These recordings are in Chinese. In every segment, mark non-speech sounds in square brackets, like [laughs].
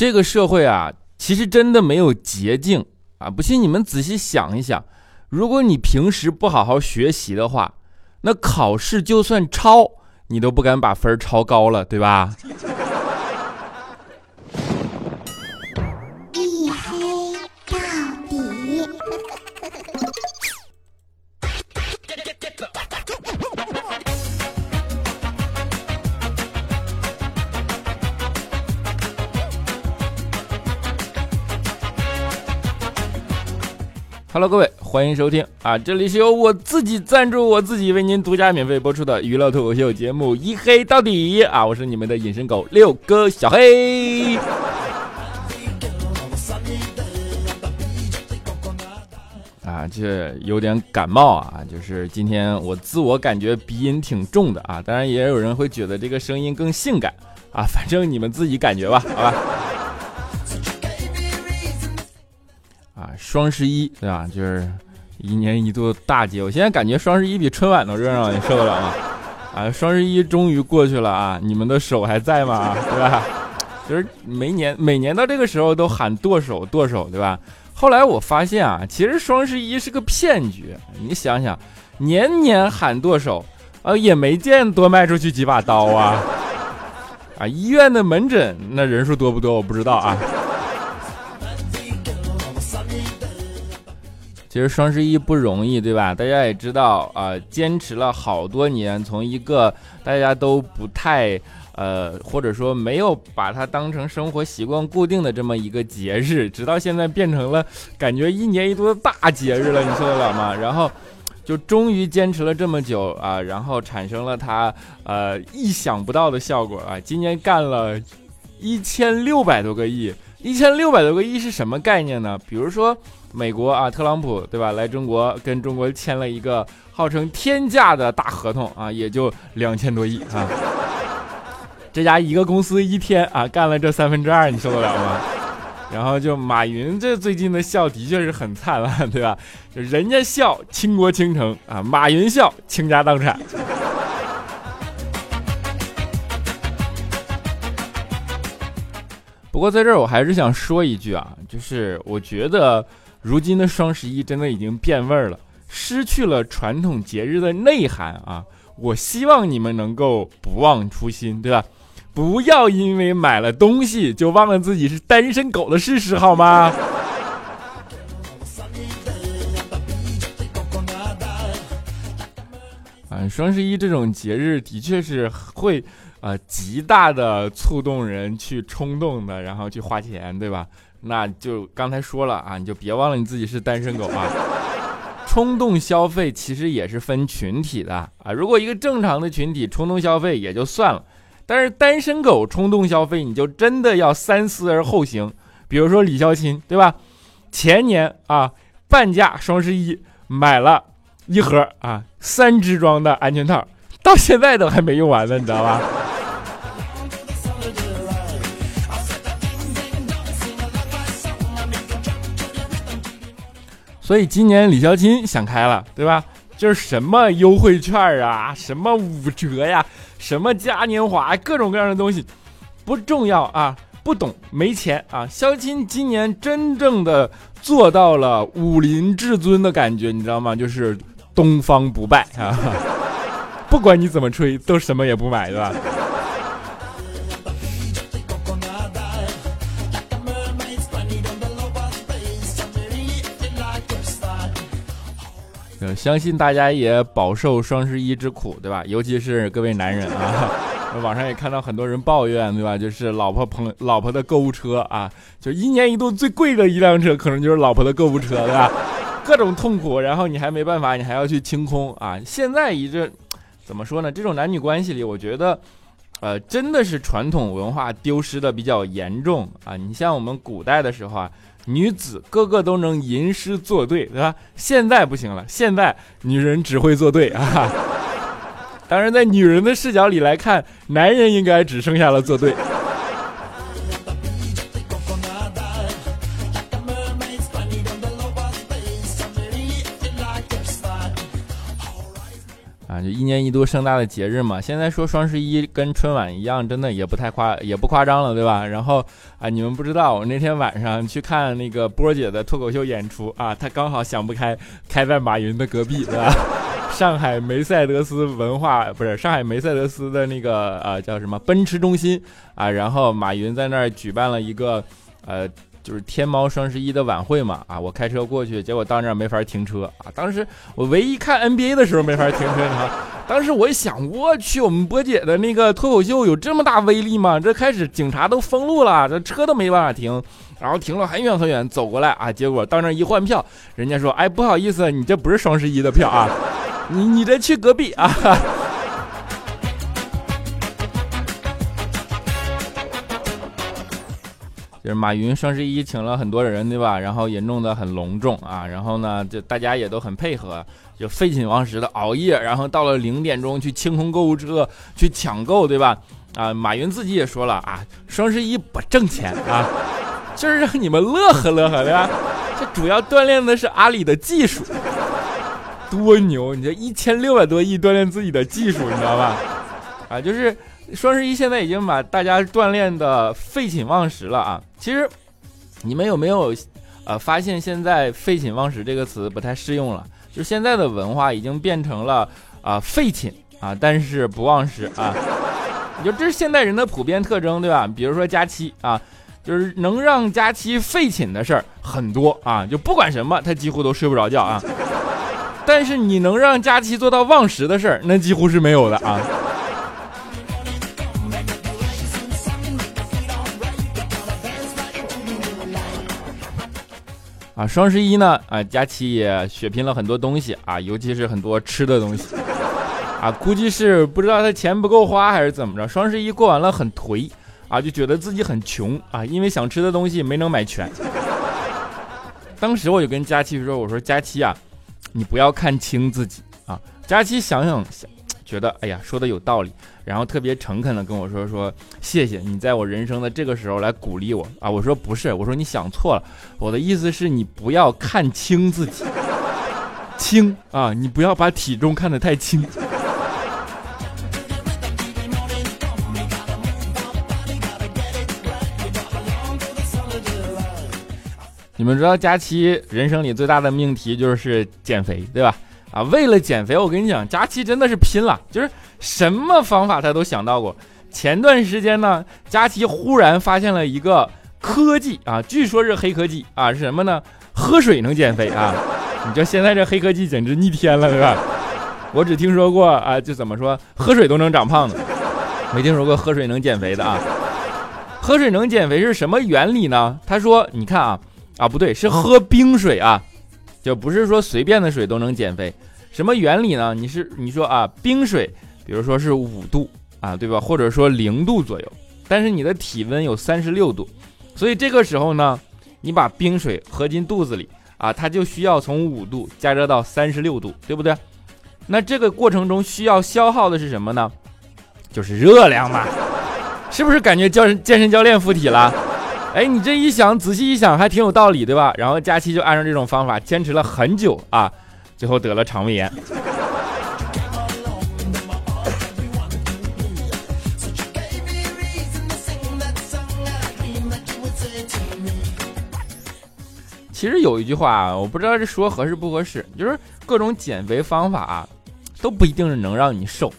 这个社会啊，其实真的没有捷径啊！不信你们仔细想一想，如果你平时不好好学习的话，那考试就算抄，你都不敢把分抄高了，对吧？Hello，各位，欢迎收听啊！这里是由我自己赞助我自己为您独家免费播出的娱乐脱口秀节目《一黑到底》啊！我是你们的隐身狗六哥小黑。啊，这有点感冒啊，就是今天我自我感觉鼻音挺重的啊，当然也有人会觉得这个声音更性感啊，反正你们自己感觉吧，好吧。双十一对吧？就是一年一度的大节，我现在感觉双十一比春晚都热闹，你受得了吗？啊，双十一终于过去了啊，你们的手还在吗？对吧？就是每年每年到这个时候都喊剁手剁手，对吧？后来我发现啊，其实双十一是个骗局。你想想，年年喊剁手，啊，也没见多卖出去几把刀啊。啊，医院的门诊那人数多不多？我不知道啊。其实双十一不容易，对吧？大家也知道啊，坚持了好多年，从一个大家都不太呃，或者说没有把它当成生活习惯固定的这么一个节日，直到现在变成了感觉一年一度的大节日了，你受得了吗？[laughs] 然后就终于坚持了这么久啊，然后产生了它呃意想不到的效果啊！今年干了一千六百多个亿，一千六百多个亿是什么概念呢？比如说。美国啊，特朗普对吧？来中国跟中国签了一个号称天价的大合同啊，也就两千多亿啊。这家一个公司一天啊干了这三分之二，你受得了吗？然后就马云这最近的笑的确是很灿烂，对吧？就人家笑倾国倾城啊，马云笑倾家荡产。不过在这儿我还是想说一句啊，就是我觉得。如今的双十一真的已经变味儿了，失去了传统节日的内涵啊！我希望你们能够不忘初心，对吧？不要因为买了东西就忘了自己是单身狗的事实，好吗？啊，双十一这种节日的确是会啊极大的触动人去冲动的，然后去花钱，对吧？那就刚才说了啊，你就别忘了你自己是单身狗啊！冲动消费其实也是分群体的啊。如果一个正常的群体冲动消费也就算了，但是单身狗冲动消费，你就真的要三思而后行。比如说李孝钦，对吧？前年啊，半价双十一买了一盒啊三支装的安全套，到现在都还没用完呢，你知道吧？所以今年李孝钦想开了，对吧？就是什么优惠券啊，什么五折呀，什么嘉年华，各种各样的东西，不重要啊，不懂没钱啊。肖钦今年真正的做到了武林至尊的感觉，你知道吗？就是东方不败啊，[laughs] 不管你怎么吹，都什么也不买，对吧？相信大家也饱受双十一之苦，对吧？尤其是各位男人啊，[laughs] 网上也看到很多人抱怨，对吧？就是老婆朋老婆的购物车啊，就一年一度最贵的一辆车，可能就是老婆的购物车，对吧？[laughs] 各种痛苦，然后你还没办法，你还要去清空啊！现在一这怎么说呢？这种男女关系里，我觉得，呃，真的是传统文化丢失的比较严重啊！你像我们古代的时候啊。女子个个都能吟诗作对，对吧？现在不行了，现在女人只会作对啊！当然，在女人的视角里来看，男人应该只剩下了作对。一年一度盛大的节日嘛。现在说双十一跟春晚一样，真的也不太夸，也不夸张了，对吧？然后啊，你们不知道，我那天晚上去看那个波姐的脱口秀演出啊，她刚好想不开，开在马云的隔壁，对吧？[laughs] 上海梅赛德斯文化不是上海梅赛德斯的那个呃叫什么奔驰中心啊，然后马云在那儿举办了一个呃。就是天猫双十一的晚会嘛，啊，我开车过去，结果到那儿没法停车啊。当时我唯一看 NBA 的时候没法停车呢。当时我一想，我去，我们波姐的那个脱口秀有这么大威力吗？这开始警察都封路了，这车都没办法停，然后停了很远很远，走过来啊，结果到那儿一换票，人家说，哎，不好意思，你这不是双十一的票啊，你你这去隔壁啊。就是马云双十一请了很多人，对吧？然后也弄得很隆重啊。然后呢，就大家也都很配合，就废寝忘食的熬夜，然后到了零点钟去清空购物车去抢购，对吧？啊，马云自己也说了啊，双十一不挣钱啊，就是让你们乐呵乐呵，对吧？这主要锻炼的是阿里的技术，多牛！你这一千六百多亿锻炼自己的技术，你知道吧？啊，就是。双十一现在已经把大家锻炼的废寝忘食了啊！其实，你们有没有呃发现现在“废寝忘食”这个词不太适用了？就现在的文化已经变成了啊废寝啊，但是不忘食啊！你就这是现代人的普遍特征，对吧？比如说假期啊，就是能让假期废寝的事儿很多啊，就不管什么他几乎都睡不着觉啊。但是你能让假期做到忘食的事儿，那几乎是没有的啊。啊，双十一呢，啊，佳琪也血拼了很多东西啊，尤其是很多吃的东西，啊，估计是不知道他钱不够花还是怎么着，双十一过完了很颓，啊，就觉得自己很穷啊，因为想吃的东西没能买全。当时我就跟佳琪说，我说佳琪啊，你不要看轻自己啊。佳琪想想想。觉得哎呀说的有道理，然后特别诚恳的跟我说说谢谢你在我人生的这个时候来鼓励我啊！我说不是，我说你想错了，我的意思是你不要看轻自己，[laughs] 轻啊，你不要把体重看得太轻。你们知道佳期人生里最大的命题就是减肥，对吧？啊，为了减肥，我跟你讲，佳琪真的是拼了，就是什么方法他都想到过。前段时间呢，佳琪忽然发现了一个科技啊，据说是黑科技啊，是什么呢？喝水能减肥啊！[laughs] 你这现在这黑科技简直逆天了，对吧？我只听说过啊，就怎么说，喝水都能长胖的，没听说过喝水能减肥的啊。喝水能减肥是什么原理呢？他说，你看啊，啊不对，是喝冰水啊。就不是说随便的水都能减肥，什么原理呢？你是你说啊，冰水，比如说是五度啊，对吧？或者说零度左右，但是你的体温有三十六度，所以这个时候呢，你把冰水喝进肚子里啊，它就需要从五度加热到三十六度，对不对？那这个过程中需要消耗的是什么呢？就是热量嘛，是不是感觉教健身教练附体了？[laughs] 哎，你这一想，仔细一想，还挺有道理，对吧？然后佳期就按照这种方法坚持了很久啊，最后得了肠胃炎。其实有一句话啊，我不知道这说合适不合适，就是各种减肥方法啊，都不一定是能让你瘦，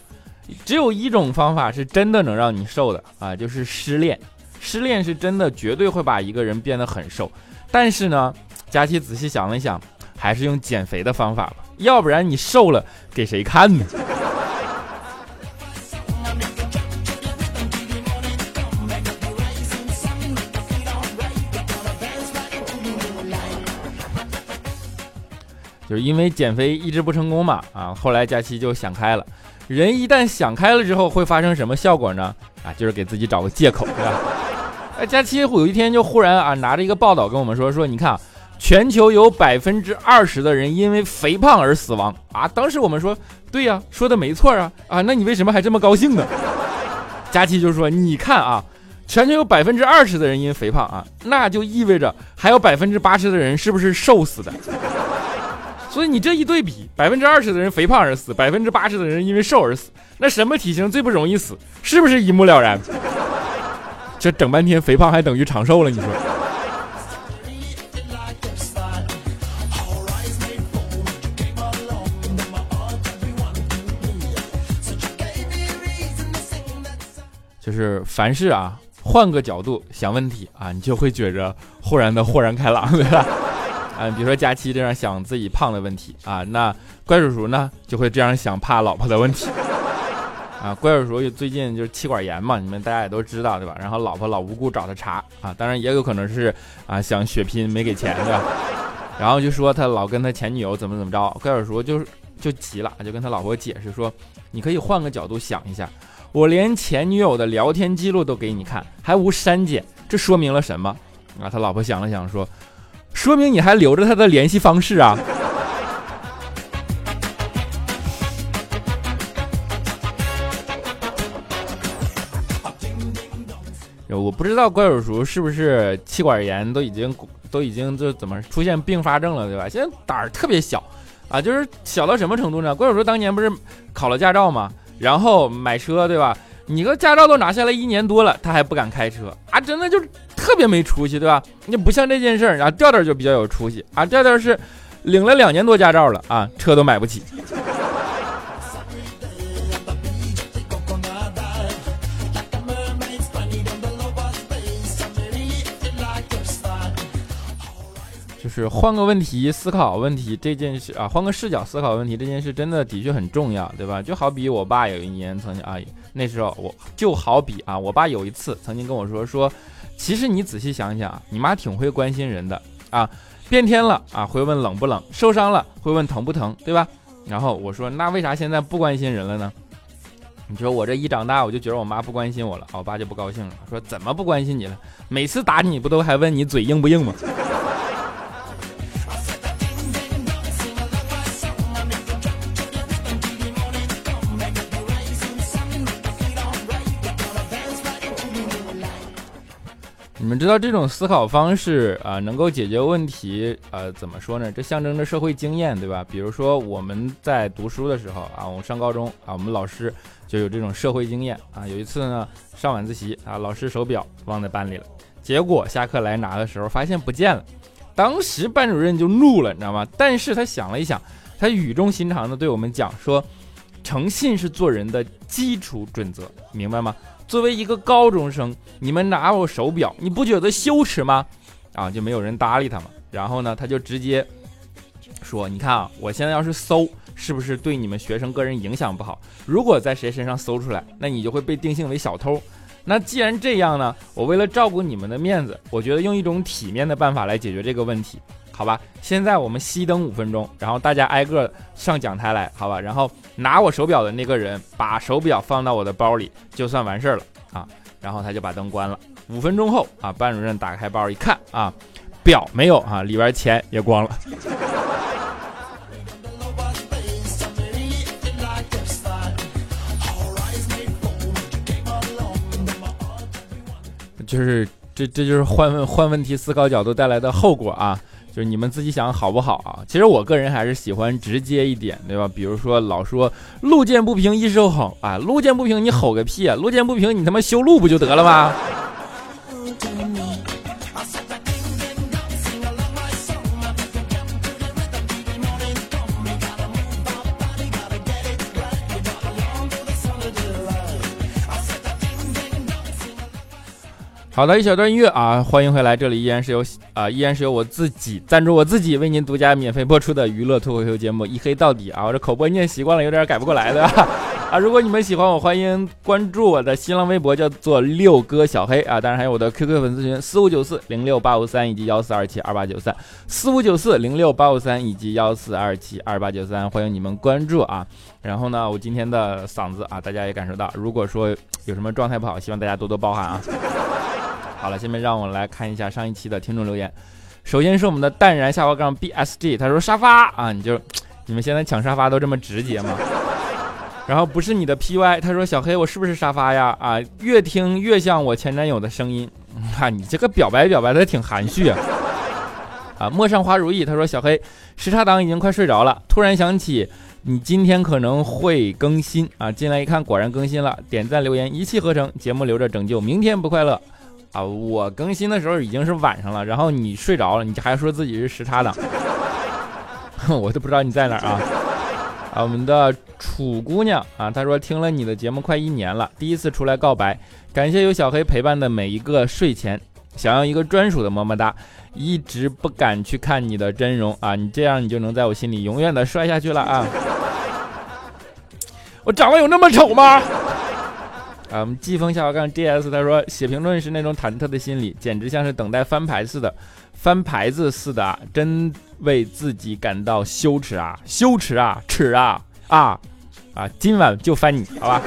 只有一种方法是真的能让你瘦的啊，就是失恋。失恋是真的，绝对会把一个人变得很瘦。但是呢，佳琪仔细想了想，还是用减肥的方法吧，要不然你瘦了给谁看呢？就是因为减肥一直不成功嘛，啊，后来佳琪就想开了。人一旦想开了之后，会发生什么效果呢？啊，就是给自己找个借口，对吧？[laughs] 哎，佳期有一天就忽然啊，拿着一个报道跟我们说说，你看啊，全球有百分之二十的人因为肥胖而死亡啊。当时我们说，对呀，说的没错啊啊，那你为什么还这么高兴呢？[laughs] 佳期就说，你看啊，全球有百分之二十的人因肥胖啊，那就意味着还有百分之八十的人是不是瘦死的？所以你这一对比，百分之二十的人肥胖而死，百分之八十的人因为瘦而死，那什么体型最不容易死？是不是一目了然？这整半天肥胖还等于长寿了？你说？就是凡事啊，换个角度想问题啊，你就会觉着豁然的豁然开朗，对吧？嗯，比如说佳期这样想自己胖的问题啊，那怪叔叔呢就会这样想怕老婆的问题 [laughs] 啊。怪叔叔最近就是气管炎嘛，你们大家也都知道对吧？然后老婆老无故找他茬啊，当然也有可能是啊想血拼没给钱对吧？然后就说他老跟他前女友怎么怎么着，怪叔叔就就急了，就跟他老婆解释说，你可以换个角度想一下。我连前女友的聊天记录都给你看，还无删减，这说明了什么？啊，他老婆想了想说，说明你还留着他的联系方式啊。我不知道怪叔叔是不是气管炎都已经都已经就怎么出现并发症了，对吧？现在胆儿特别小啊，就是小到什么程度呢？怪叔叔当年不是考了驾照吗？然后买车，对吧？你个驾照都拿下来一年多了，他还不敢开车啊！真的就是特别没出息，对吧？你不像这件事儿，然后调调就比较有出息啊！调调是领了两年多驾照了啊，车都买不起。就是换个问题思考问题这件事啊，换个视角思考问题这件事真的的确很重要，对吧？就好比我爸有一年曾经啊，那时候我就好比啊，我爸有一次曾经跟我说说，其实你仔细想想，你妈挺会关心人的啊，变天了啊会问冷不冷，受伤了会问疼不疼，对吧？然后我说那为啥现在不关心人了呢？你说我这一长大我就觉得我妈不关心我了，我爸就不高兴了，说怎么不关心你了？每次打你不都还问你嘴硬不硬吗？我们知道这种思考方式啊，能够解决问题？呃，怎么说呢？这象征着社会经验，对吧？比如说我们在读书的时候啊，我们上高中啊，我们老师就有这种社会经验啊。有一次呢，上晚自习啊，老师手表忘在班里了，结果下课来拿的时候发现不见了，当时班主任就怒了，你知道吗？但是他想了一想，他语重心长的对我们讲说，诚信是做人的基础准则，明白吗？作为一个高中生，你们拿我手表，你不觉得羞耻吗？啊，就没有人搭理他嘛。然后呢，他就直接说：“你看啊，我现在要是搜，是不是对你们学生个人影响不好？如果在谁身上搜出来，那你就会被定性为小偷。那既然这样呢，我为了照顾你们的面子，我觉得用一种体面的办法来解决这个问题。”好吧，现在我们熄灯五分钟，然后大家挨个上讲台来，好吧，然后拿我手表的那个人把手表放到我的包里，就算完事儿了啊。然后他就把灯关了。五分钟后啊，班主任打开包一看啊，表没有啊，里边钱也光了。就是这这就是换换问题思考角度带来的后果啊。就是你们自己想好不好啊？其实我个人还是喜欢直接一点，对吧？比如说老说路见不平一声吼啊，路见不平你吼个屁啊！路见不平你他妈修路不就得了吗？好的，一小段音乐啊，欢迎回来，这里依然是由啊，依然是由我自己赞助我自己为您独家免费播出的娱乐脱口秀节目《一黑到底》啊，我这口播念习惯了，有点改不过来的 [laughs] 啊。如果你们喜欢我，欢迎关注我的新浪微博，叫做六哥小黑啊，当然还有我的 QQ 粉丝群四五九四零六八五三以及幺四二七二八九三四五九四零六八五三以及幺四二七二八九三，欢迎你们关注啊。然后呢，我今天的嗓子啊，大家也感受到，如果说有什么状态不好，希望大家多多包涵啊。好了，下面让我来看一下上一期的听众留言。首先是我们的淡然下滑杠 bsg，他说沙发啊，你就你们现在抢沙发都这么直接吗？[laughs] 然后不是你的 py，他说小黑我是不是沙发呀？啊，越听越像我前男友的声音。啊，你这个表白表白的挺含蓄啊。[laughs] 啊，陌上花如意，他说小黑时差党已经快睡着了，突然想起你今天可能会更新啊，进来一看果然更新了，点赞留言一气呵成，节目留着拯救明天不快乐啊！我更新的时候已经是晚上了，然后你睡着了，你还说自己是时差党，[laughs] 我都不知道你在哪儿啊！啊，我们的楚姑娘啊，她说听了你的节目快一年了，第一次出来告白，感谢有小黑陪伴的每一个睡前，想要一个专属的么么哒。一直不敢去看你的真容啊！你这样你就能在我心里永远的摔下去了啊！[laughs] 我长得有那么丑吗？啊，我们季风下滑杠 DS 他说写评论是那种忐忑的心理，简直像是等待翻牌似的，翻牌子似的啊，真为自己感到羞耻啊！羞耻啊！耻啊！啊啊！今晚就翻你，好吧？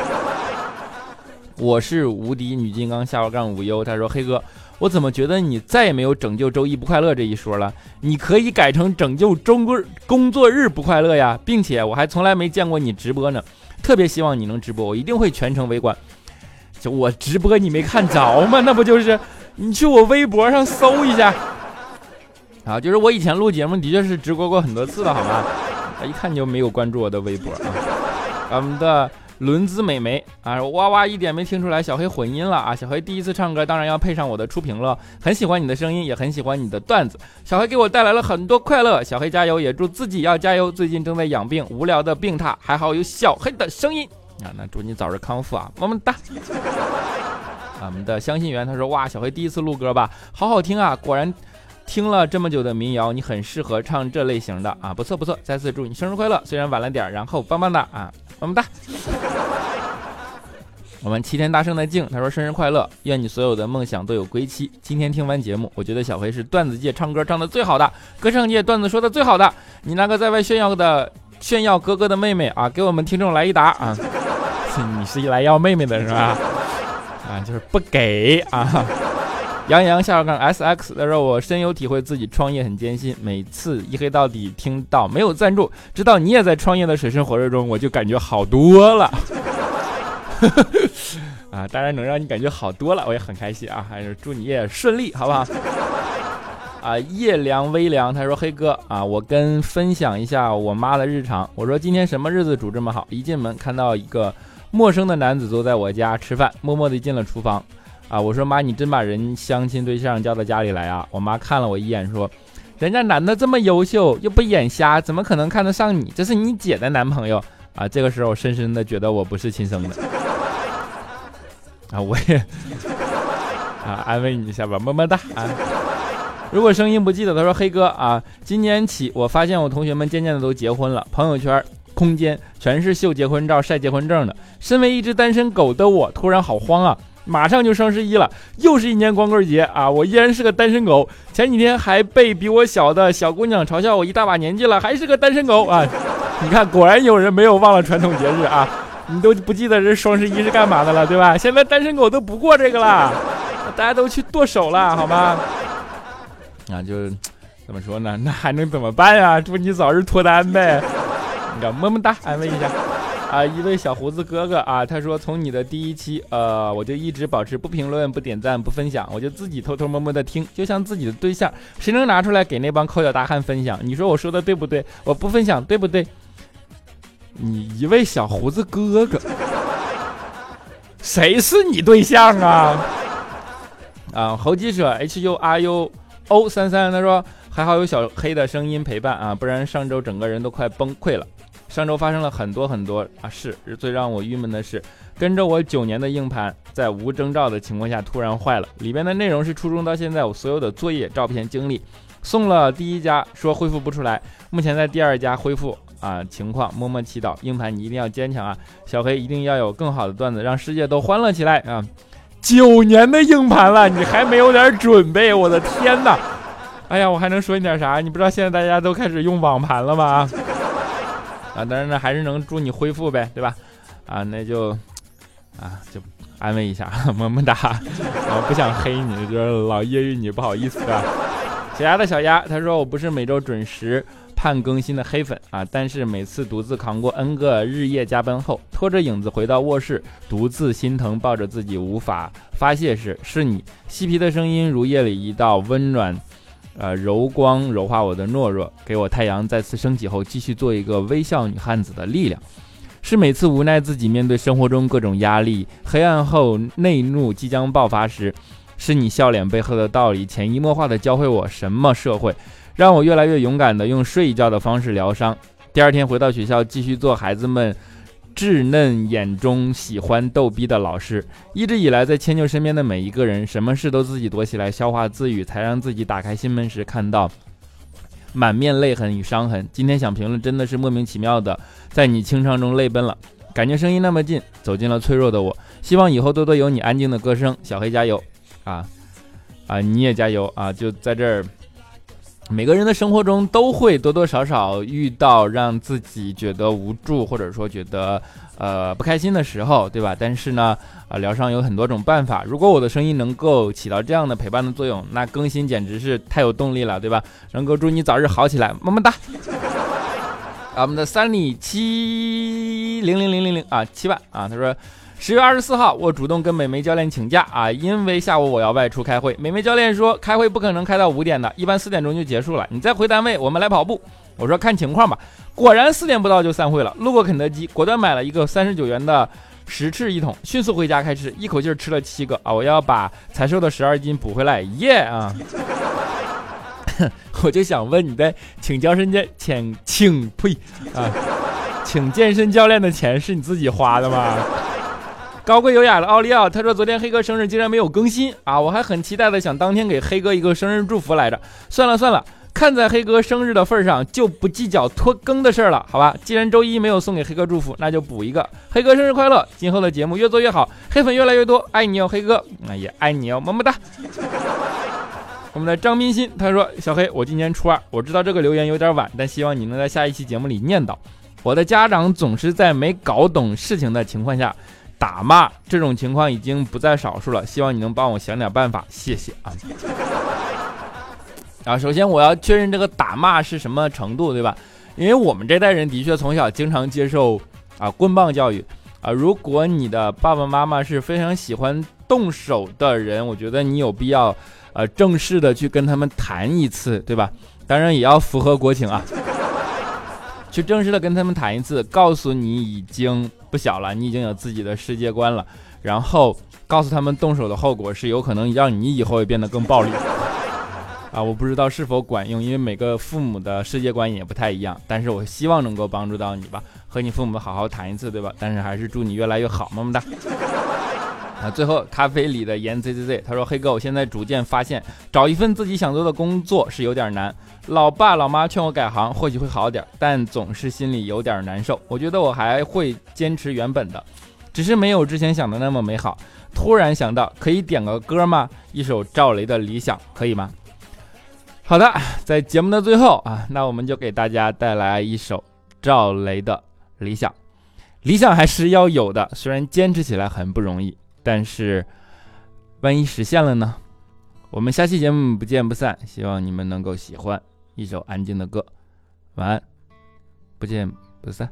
我是无敌女金刚下滑杠无忧，他说黑哥。我怎么觉得你再也没有拯救周一不快乐这一说了？你可以改成拯救周日工作日不快乐呀，并且我还从来没见过你直播呢，特别希望你能直播，我一定会全程围观。我直播你没看着吗？那不就是你去我微博上搜一下啊？就是我以前录节目的确是直播过很多次的，好吗？一看你就没有关注我的微博啊，我们的。轮子美眉啊，哇哇一点没听出来，小黑混音了啊！小黑第一次唱歌，当然要配上我的出屏了。很喜欢你的声音，也很喜欢你的段子。小黑给我带来了很多快乐，小黑加油，也祝自己要加油。最近正在养病，无聊的病榻，还好有小黑的声音啊！那祝你早日康复啊，么么哒！我们的相信员他说哇，小黑第一次录歌吧，好好听啊！果然听了这么久的民谣，你很适合唱这类型的啊，不错不错！再次祝你生日快乐，虽然晚了点，然后棒棒哒啊！么么哒！我们齐天大圣的静他说生日快乐，愿你所有的梦想都有归期。今天听完节目，我觉得小黑是段子界唱歌唱的最好的，歌唱界段子说的最好的。你那个在外炫耀的炫耀哥哥的妹妹啊，给我们听众来一打啊！[laughs] 你是来要妹妹的是吧？[laughs] 啊，就是不给啊！杨洋下杠 S X，他说我深有体会，自己创业很艰辛。每次一黑到底听到没有赞助，知道你也在创业的水深火热中，我就感觉好多了。[laughs] 啊，当然能让你感觉好多了，我也很开心啊！还是祝你也顺利，好不好？啊，夜凉微凉，他说黑哥啊，我跟分享一下我妈的日常。我说今天什么日子煮这么好？一进门看到一个陌生的男子坐在我家吃饭，默默地进了厨房。啊！我说妈，你真把人相亲对象叫到家里来啊！我妈看了我一眼，说：“人家男的这么优秀，又不眼瞎，怎么可能看得上你？这是你姐的男朋友啊！”这个时候，我深深的觉得我不是亲生的。啊，我也啊，安慰你一下吧，么么哒啊！如果声音不记得，他说：“黑哥啊，今年起我发现我同学们渐渐的都结婚了，朋友圈空间全是秀结婚照、晒结婚证的。身为一只单身狗的我，突然好慌啊！”马上就双十一了，又是一年光棍节啊！我依然是个单身狗，前几天还被比我小的小姑娘嘲笑我一大把年纪了，还是个单身狗啊！[laughs] 你看，果然有人没有忘了传统节日啊！你都不记得这双十一是干嘛的了，对吧？现在单身狗都不过这个了，大家都去剁手了，好吗？啊，就怎么说呢？那还能怎么办呀？祝你早日脱单呗！你看，么么哒，安慰一下。啊，一位小胡子哥哥啊，他说从你的第一期，呃，我就一直保持不评论、不点赞、不分享，我就自己偷偷摸摸的听，就像自己的对象，谁能拿出来给那帮抠脚大汉分享？你说我说的对不对？我不分享对不对？你一位小胡子哥哥，谁是你对象啊？啊，猴记者 H U R U O 三三，他说还好有小黑的声音陪伴啊，不然上周整个人都快崩溃了。上周发生了很多很多啊事，最让我郁闷的是，跟着我九年的硬盘在无征兆的情况下突然坏了。里边的内容是初中到现在我所有的作业、照片、经历。送了第一家说恢复不出来，目前在第二家恢复啊情况，默默祈祷硬盘你一定要坚强啊，小黑一定要有更好的段子，让世界都欢乐起来啊！九年的硬盘了，你还没有点准备？我的天哪！哎呀，我还能说你点啥？你不知道现在大家都开始用网盘了吗？啊，当然呢，还是能祝你恢复呗，对吧？啊，那就，啊，就安慰一下，[laughs] 么么哒。我不想黑你，就是老揶揄你，不好意思啊。小鸭的小鸭，他说我不是每周准时盼更新的黑粉啊，但是每次独自扛过 N 个日夜加班后，拖着影子回到卧室，独自心疼，抱着自己无法发泄时，是你嬉皮的声音如夜里一道温暖。呃，柔光柔化我的懦弱，给我太阳再次升起后继续做一个微笑女汉子的力量。是每次无奈自己面对生活中各种压力、黑暗后内怒即将爆发时，是你笑脸背后的道理，潜移默化的教会我什么社会，让我越来越勇敢的用睡一觉的方式疗伤。第二天回到学校，继续做孩子们稚嫩眼中喜欢逗逼的老师。一直以来在迁就身边的每一个人，什么事都自己躲起来消化自语，才让自己打开心门时看到。满面泪痕与伤痕。今天想评论，真的是莫名其妙的，在你清唱中泪奔了，感觉声音那么近，走进了脆弱的我。希望以后多多有你安静的歌声，小黑加油啊啊！你也加油啊！就在这儿。每个人的生活中都会多多少少遇到让自己觉得无助，或者说觉得呃不开心的时候，对吧？但是呢，啊，疗伤有很多种办法。如果我的声音能够起到这样的陪伴的作用，那更新简直是太有动力了，对吧？能够祝你早日好起来，么么哒。啊，我们的三里七零零零零零啊，七万啊，他说。十月二十四号，我主动跟美眉教练请假啊，因为下午我要外出开会。美眉教练说，开会不可能开到五点的，一般四点钟就结束了。你再回单位，我们来跑步。我说看情况吧。果然四点不到就散会了。路过肯德基，果断买了一个三十九元的十翅一桶，迅速回家开吃，一口气吃了七个啊！我要把才瘦的十二斤补回来，耶啊！[laughs] 我就想问你在请健身健请请呸啊，请健身教练的钱是你自己花的吗？高贵优雅的奥利奥，他说昨天黑哥生日竟然没有更新啊！我还很期待的想当天给黑哥一个生日祝福来着。算了算了，看在黑哥生日的份上，就不计较拖更的事儿了，好吧？既然周一没有送给黑哥祝福，那就补一个。黑哥生日快乐！今后的节目越做越好，黑粉越来越多，爱你哦，黑哥，[laughs] 那也爱你哦，么么哒。我们的张斌鑫他说：小黑，我今年初二，我知道这个留言有点晚，但希望你能在下一期节目里念叨。我的家长总是在没搞懂事情的情况下。打骂这种情况已经不在少数了，希望你能帮我想点办法，谢谢啊！[laughs] 啊，首先我要确认这个打骂是什么程度，对吧？因为我们这代人的确从小经常接受啊棍棒教育啊。如果你的爸爸妈妈是非常喜欢动手的人，我觉得你有必要呃正式的去跟他们谈一次，对吧？当然也要符合国情啊。去正式的跟他们谈一次，告诉你已经不小了，你已经有自己的世界观了，然后告诉他们动手的后果是有可能让你以后也变得更暴力。啊，我不知道是否管用，因为每个父母的世界观也不太一样，但是我希望能够帮助到你吧，和你父母好好谈一次，对吧？但是还是祝你越来越好，么么哒。啊，最后咖啡里的盐 zzz，他说：“黑哥，我现在逐渐发现，找一份自己想做的工作是有点难。老爸老妈劝我改行，或许会好点，但总是心里有点难受。我觉得我还会坚持原本的，只是没有之前想的那么美好。突然想到，可以点个歌吗？一首赵雷的《理想》，可以吗？好的，在节目的最后啊，那我们就给大家带来一首赵雷的《理想》。理想还是要有的，虽然坚持起来很不容易。”但是，万一实现了呢？我们下期节目不见不散。希望你们能够喜欢一首安静的歌。晚安，不见不散。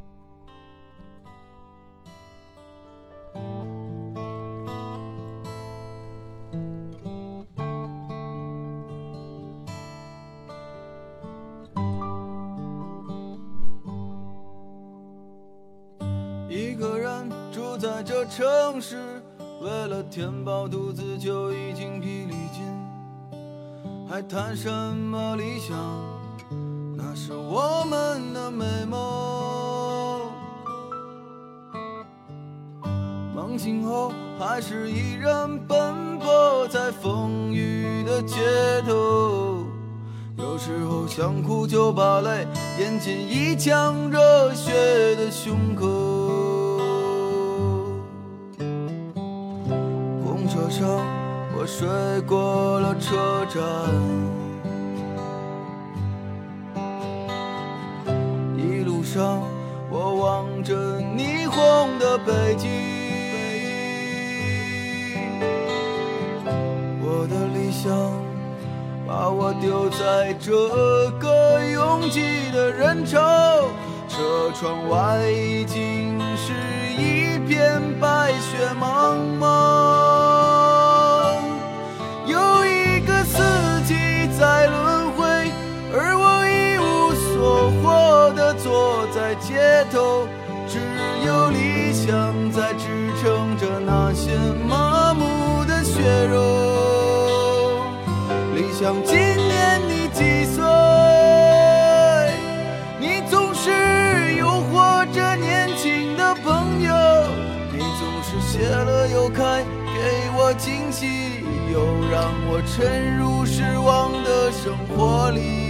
一个人住在这城市。为了填饱肚子就已经疲力尽，还谈什么理想？那是我们的美梦。梦醒后还是一人奔波在风雨的街头，有时候想哭就把泪咽进一腔热血的胸口。睡过了车站。一路上，我望着霓虹的北京。我的理想，把我丢在这个拥挤的人潮。车窗外已经是一片白雪茫惊喜又让我沉入失望的生活里。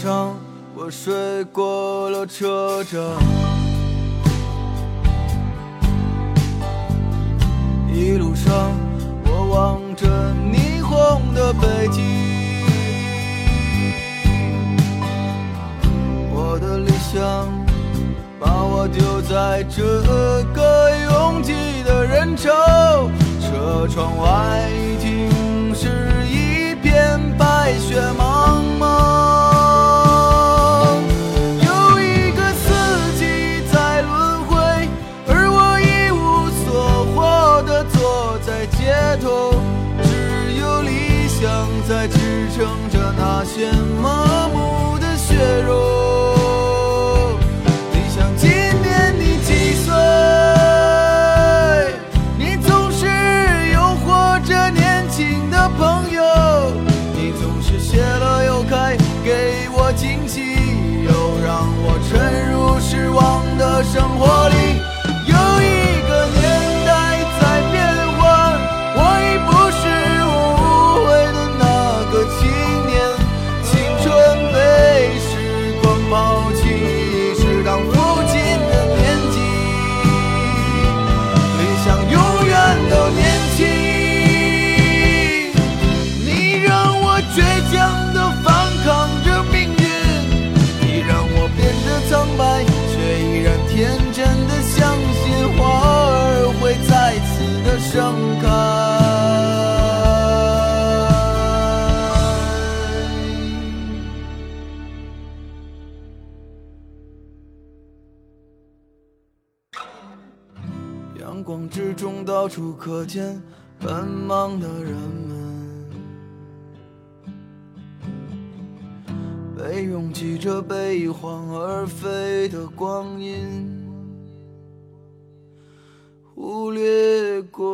上我睡过了车站一路上我望着霓虹的北京我的理想把我丢在这个拥挤的人潮车窗外随处可见奔忙的人们，被拥挤着、被一晃而飞的光阴忽略过。